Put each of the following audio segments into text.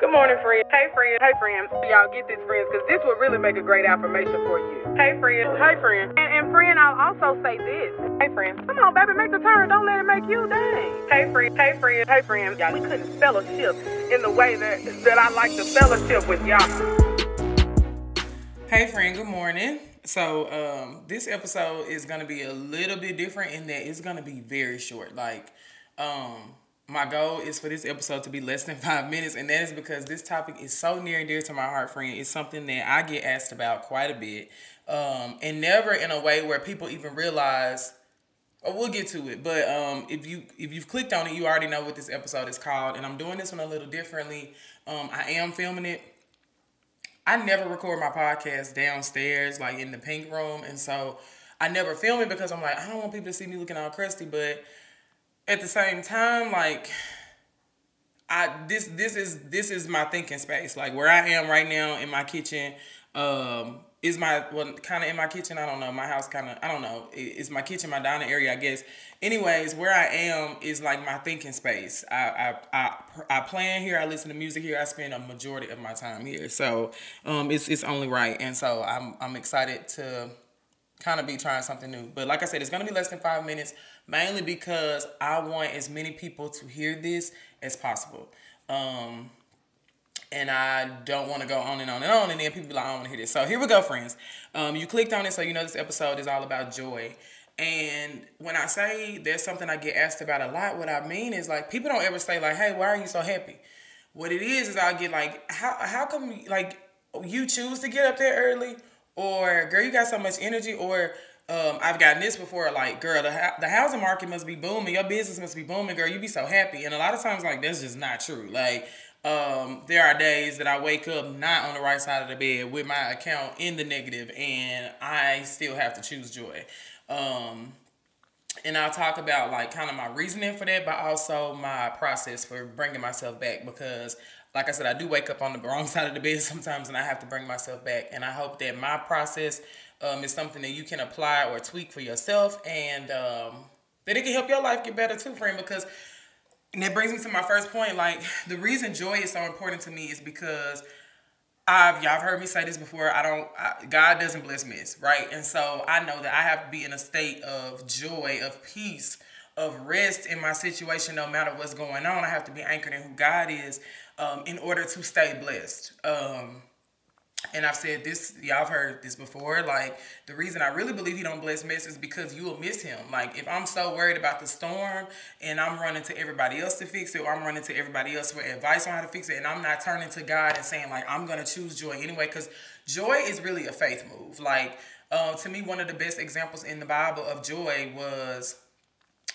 Good morning, friend. Hey, friend. Hey, friend. Y'all get this, friends, because this will really make a great affirmation for you. Hey, friend. Hey, friend. And, and friend, I'll also say this. Hey, friend. Come on, baby, make the turn. Don't let it make you dang. Hey, friend. Hey, friend. Hey, friend. Y'all, we couldn't fellowship in the way that, that I like to fellowship with y'all. Hey, friend. Good morning. So, um, this episode is going to be a little bit different in that it's going to be very short. Like, um, my goal is for this episode to be less than five minutes, and that is because this topic is so near and dear to my heart, friend. It's something that I get asked about quite a bit, um, and never in a way where people even realize. Or we'll get to it, but um, if you if you've clicked on it, you already know what this episode is called, and I'm doing this one a little differently. Um, I am filming it. I never record my podcast downstairs, like in the pink room, and so I never film it because I'm like I don't want people to see me looking all crusty, but at the same time, like I this this is this is my thinking space. Like where I am right now in my kitchen, um, is my well kind of in my kitchen. I don't know. My house kind of I don't know. Is my kitchen my dining area? I guess. Anyways, where I am is like my thinking space. I I I, I plan here. I listen to music here. I spend a majority of my time here. So um, it's it's only right. And so I'm I'm excited to kind of be trying something new. But like I said, it's gonna be less than five minutes, mainly because I want as many people to hear this as possible. Um, and I don't want to go on and on and on, and then people be like, I don't want to hear this. So here we go, friends. Um, you clicked on it, so you know this episode is all about joy. And when I say there's something I get asked about a lot, what I mean is like people don't ever say like, "Hey, why are you so happy?" What it is is I get like, "How how come like you choose to get up there early?" or girl, you got so much energy, or um, I've gotten this before, like, girl, the, the housing market must be booming, your business must be booming, girl, You'd be so happy. And a lot of times, like, that's just not true. Like, um, there are days that I wake up not on the right side of the bed with my account in the negative, and I still have to choose joy. Um, and I'll talk about like kind of my reasoning for that, but also my process for bringing myself back because like I said, I do wake up on the wrong side of the bed sometimes and I have to bring myself back. And I hope that my process um, is something that you can apply or tweak for yourself and um, that it can help your life get better too, friend. Because, and that brings me to my first point. Like, the reason joy is so important to me is because I've y'all heard me say this before. I don't. I, God doesn't bless miss, right? And so I know that I have to be in a state of joy, of peace, of rest in my situation, no matter what's going on. I have to be anchored in who God is, um, in order to stay blessed. Um, and I've said this, y'all have heard this before. Like the reason I really believe he don't bless mess is because you will miss him. Like if I'm so worried about the storm and I'm running to everybody else to fix it, or I'm running to everybody else for advice on how to fix it, and I'm not turning to God and saying like I'm gonna choose joy anyway, because joy is really a faith move. Like uh, to me, one of the best examples in the Bible of joy was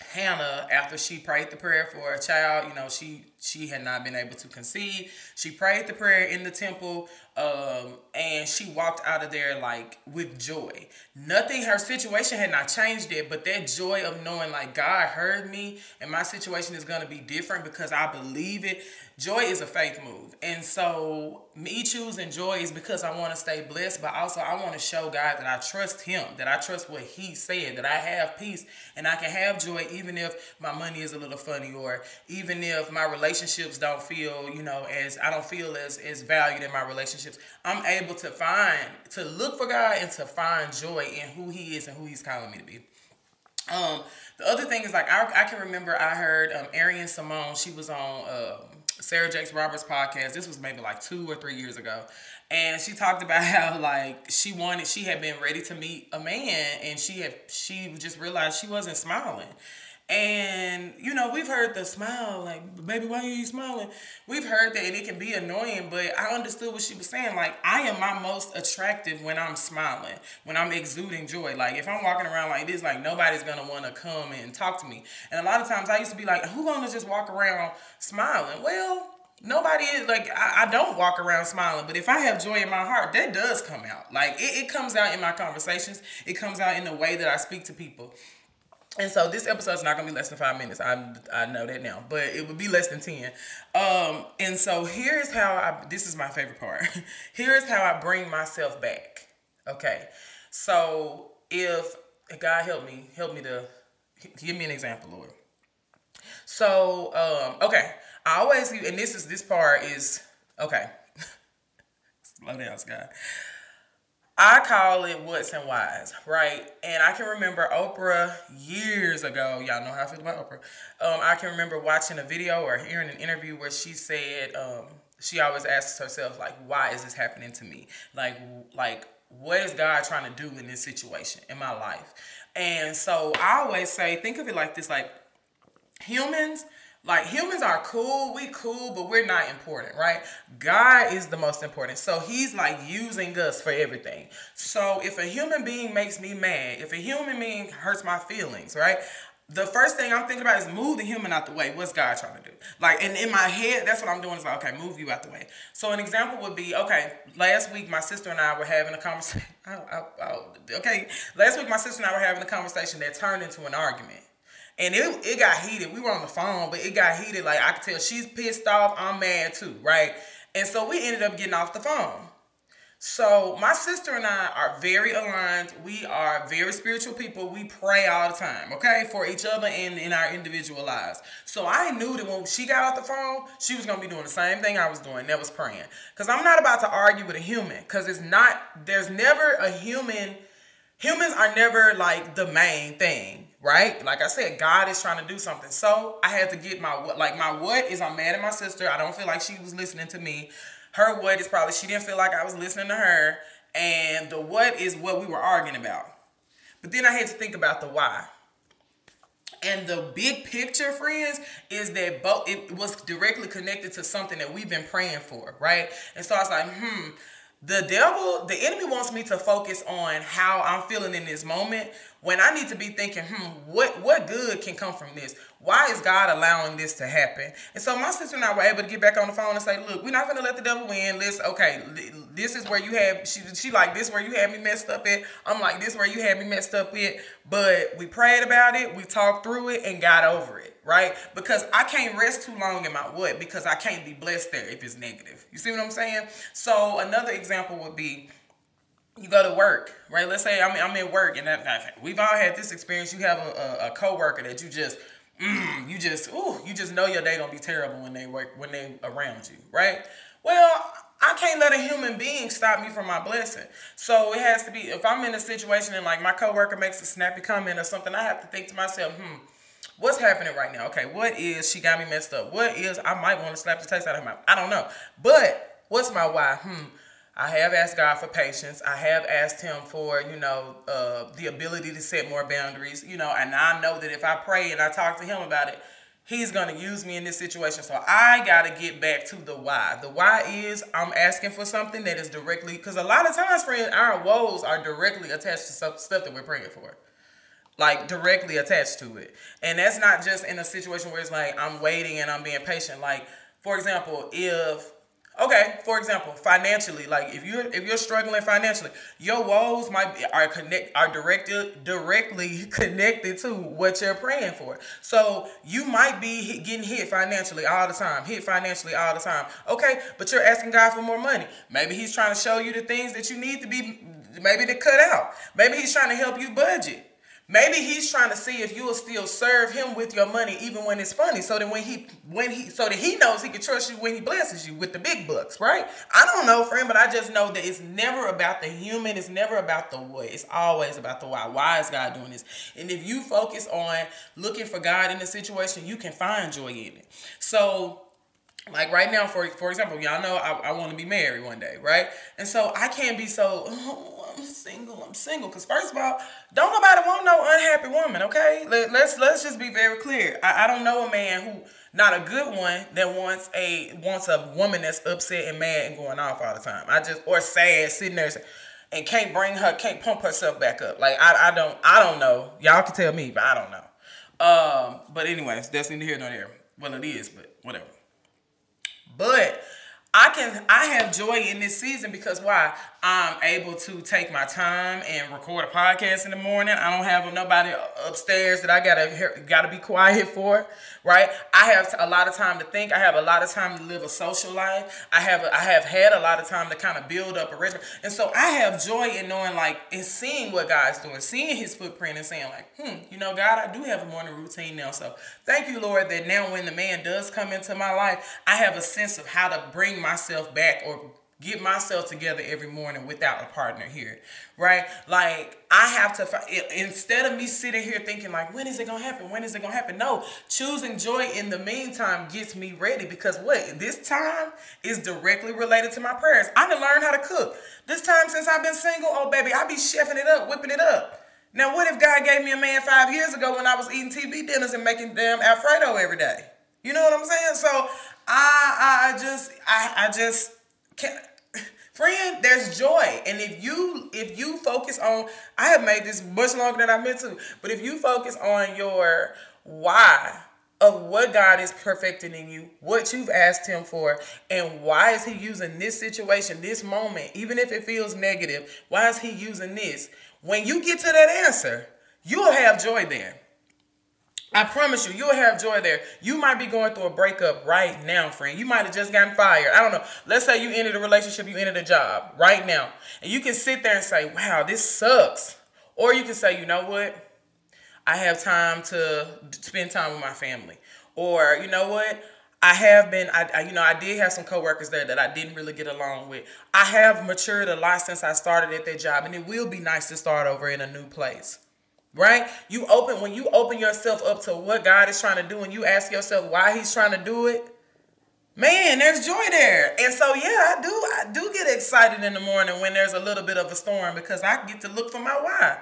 Hannah, after she prayed the prayer for a child, you know, she she had not been able to conceive. She prayed the prayer in the temple, um, and she walked out of there like with joy. Nothing, her situation had not changed yet, but that joy of knowing like God heard me and my situation is gonna be different because I believe it. Joy is a faith move, and so me choosing joy is because I want to stay blessed, but also I want to show God that I trust Him, that I trust what He said, that I have peace and I can have joy even if my money is a little funny or even if my relationships don't feel, you know, as I don't feel as as valued in my relationships, I'm able to find to look for God and to find joy in who He is and who He's calling me to be. Um, the other thing is like I, I can remember I heard um Arian Simone, she was on uh, Sarah Jakes Roberts podcast. This was maybe like two or three years ago. And she talked about how like she wanted she had been ready to meet a man and she had she just realized she wasn't smiling. And you know, we've heard the smile, like, baby, why are you smiling? We've heard that and it can be annoying, but I understood what she was saying. Like, I am my most attractive when I'm smiling, when I'm exuding joy. Like, if I'm walking around like this, like nobody's gonna wanna come and talk to me. And a lot of times I used to be like, who gonna just walk around smiling? Well, nobody is like I, I, don't walk around smiling but if i have joy in my heart that does come out like it, it comes out in my conversations it comes out in the way that i speak to people and so this episode is not gonna be less than five minutes. I I know that now, but it would be less than ten. Um, and so here's how I. This is my favorite part. here's how I bring myself back. Okay, so if God help me, help me to give me an example, Lord. So, um, okay. I always and this is this part is okay. Slow down, Scott. I call it what's and whys, right? And I can remember Oprah years ago. Y'all know how I feel about Oprah. Um, I can remember watching a video or hearing an interview where she said um, she always asks herself like, "Why is this happening to me? Like, like what is God trying to do in this situation in my life?" And so I always say, think of it like this: like humans like humans are cool, we cool, but we're not important, right? God is the most important. So he's like using us for everything. So if a human being makes me mad, if a human being hurts my feelings, right? The first thing I'm thinking about is move the human out the way. What's God trying to do? Like, and in my head, that's what I'm doing is like, okay, move you out the way. So an example would be, okay, last week my sister and I were having a conversation. okay, last week my sister and I were having a conversation that turned into an argument and it, it got heated. We were on the phone, but it got heated. Like I could tell she's pissed off. I'm mad too, right? And so we ended up getting off the phone. So my sister and I are very aligned. We are very spiritual people. We pray all the time, okay, for each other and in our individual lives. So I knew that when she got off the phone, she was gonna be doing the same thing I was doing. That was praying. Cause I'm not about to argue with a human. Cause it's not. There's never a human. Humans are never like the main thing right? Like I said, God is trying to do something. So I had to get my what like my what is I'm mad at my sister. I don't feel like she was listening to me. Her what is probably she didn't feel like I was listening to her. And the what is what we were arguing about. But then I had to think about the why. And the big picture, friends, is that both it was directly connected to something that we've been praying for, right? And so I was like, hmm, the devil, the enemy wants me to focus on how I'm feeling in this moment when I need to be thinking, hmm, what what good can come from this? Why is God allowing this to happen? And so my sister and I were able to get back on the phone and say, look, we're not gonna let the devil win. Let's okay, this is where you have she she like this where you had me messed up at. I'm like this where you had me messed up at. But we prayed about it, we talked through it, and got over it right? Because I can't rest too long in my what because I can't be blessed there if it's negative. You see what I'm saying? So another example would be you go to work, right? Let's say I'm, I'm in work and that, we've all had this experience. You have a, a, a coworker that you just mm, you just ooh, you just know your day gonna be terrible when they work when they around you, right? Well, I can't let a human being stop me from my blessing. So it has to be if I'm in a situation and like my coworker makes a snappy comment or something, I have to think to myself, hmm, What's happening right now? Okay, what is she got me messed up? What is I might want to slap the taste out of her mouth. I don't know. But what's my why? Hmm. I have asked God for patience. I have asked Him for, you know, uh, the ability to set more boundaries, you know, and I know that if I pray and I talk to Him about it, He's going to use me in this situation. So I got to get back to the why. The why is I'm asking for something that is directly, because a lot of times, friends, our woes are directly attached to stuff that we're praying for like directly attached to it. And that's not just in a situation where it's like I'm waiting and I'm being patient. Like, for example, if okay, for example, financially, like if you're if you're struggling financially, your woes might be, are connect are directed directly connected to what you're praying for. So you might be getting hit financially all the time, hit financially all the time. Okay, but you're asking God for more money. Maybe He's trying to show you the things that you need to be maybe to cut out. Maybe He's trying to help you budget. Maybe he's trying to see if you will still serve him with your money even when it's funny. So that when he when he so that he knows he can trust you when he blesses you with the big bucks, right? I don't know, friend, but I just know that it's never about the human, it's never about the what. It's always about the why. Why is God doing this? And if you focus on looking for God in the situation, you can find joy in it. So like right now, for for example, y'all know I, I want to be married one day, right? And so I can't be so oh, single, I'm single. Cause first of all, don't nobody want no unhappy woman, okay? Let, let's let's just be very clear. I, I don't know a man who not a good one that wants a wants a woman that's upset and mad and going off all the time. I just or sad sitting there and can't bring her, can't pump herself back up. Like I, I don't I don't know. Y'all can tell me, but I don't know. Um, but anyways, that's neither here nor there. Well, it is, but whatever. But I can I have joy in this season because why? I'm able to take my time and record a podcast in the morning. I don't have nobody upstairs that I gotta gotta be quiet for. right? I have a lot of time to think. I have a lot of time to live a social life. I have I have had a lot of time to kind of build up a regimen, and so I have joy in knowing like and seeing what God's doing, seeing His footprint, and saying like, hmm, you know, God, I do have a morning routine now. So thank you, Lord, that now when the man does come into my life, I have a sense of how to bring myself back or get myself together every morning without a partner here, right? Like I have to instead of me sitting here thinking like, when is it gonna happen? When is it gonna happen? No, choosing joy in the meantime gets me ready because what this time is directly related to my prayers. I can learn how to cook. This time since I've been single, oh baby, I be chefing it up, whipping it up. Now, what if God gave me a man five years ago when I was eating TV dinners and making damn Alfredo every day? You know what I'm saying? So I I just I I just can't friend there's joy. And if you if you focus on i have made this much longer than i meant to but if you focus on your why of what god is perfecting in you what you've asked him for and why is he using this situation this moment even if it feels negative why is he using this? When you get to that answer you'll have joy there I promise you, you'll have joy there. You might be going through a breakup right now, friend. You might have just gotten fired. I don't know. Let's say you ended a relationship, you ended a job right now. And you can sit there and say, wow, this sucks. Or you can say, you know what? I have time to spend time with my family. Or, you know what? I have been, I, I, you know, I did have some coworkers there that I didn't really get along with. I have matured a lot since I started at that job, and it will be nice to start over in a new place right? You open when you open yourself up to what God is trying to do and you ask yourself why he's trying to do it. Man, there's joy there. And so yeah, I do I do get excited in the morning when there's a little bit of a storm because I get to look for my why.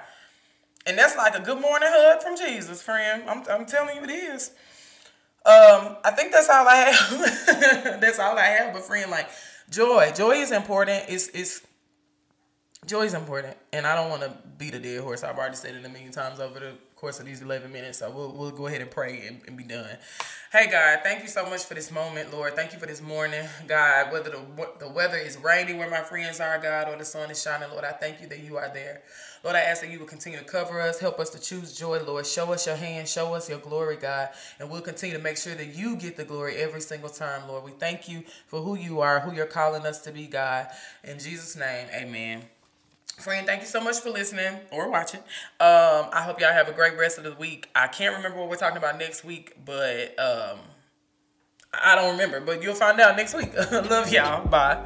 And that's like a good morning hug from Jesus, friend. I'm, I'm telling you it is. Um, I think that's all I have. that's all I have, but friend, like joy. Joy is important. It's it's joy is important, and I don't want to beat a dead horse. I've already said it a million times over the course of these 11 minutes, so we'll, we'll go ahead and pray and, and be done. Hey, God, thank you so much for this moment, Lord. Thank you for this morning, God. Whether the, the weather is rainy where my friends are, God, or the sun is shining, Lord, I thank you that you are there. Lord, I ask that you will continue to cover us, help us to choose joy, Lord. Show us your hand, show us your glory, God, and we'll continue to make sure that you get the glory every single time, Lord. We thank you for who you are, who you're calling us to be, God. In Jesus' name, amen. Friend, thank you so much for listening or watching. Um, I hope y'all have a great rest of the week. I can't remember what we're talking about next week, but um, I don't remember, but you'll find out next week. Love y'all. Bye.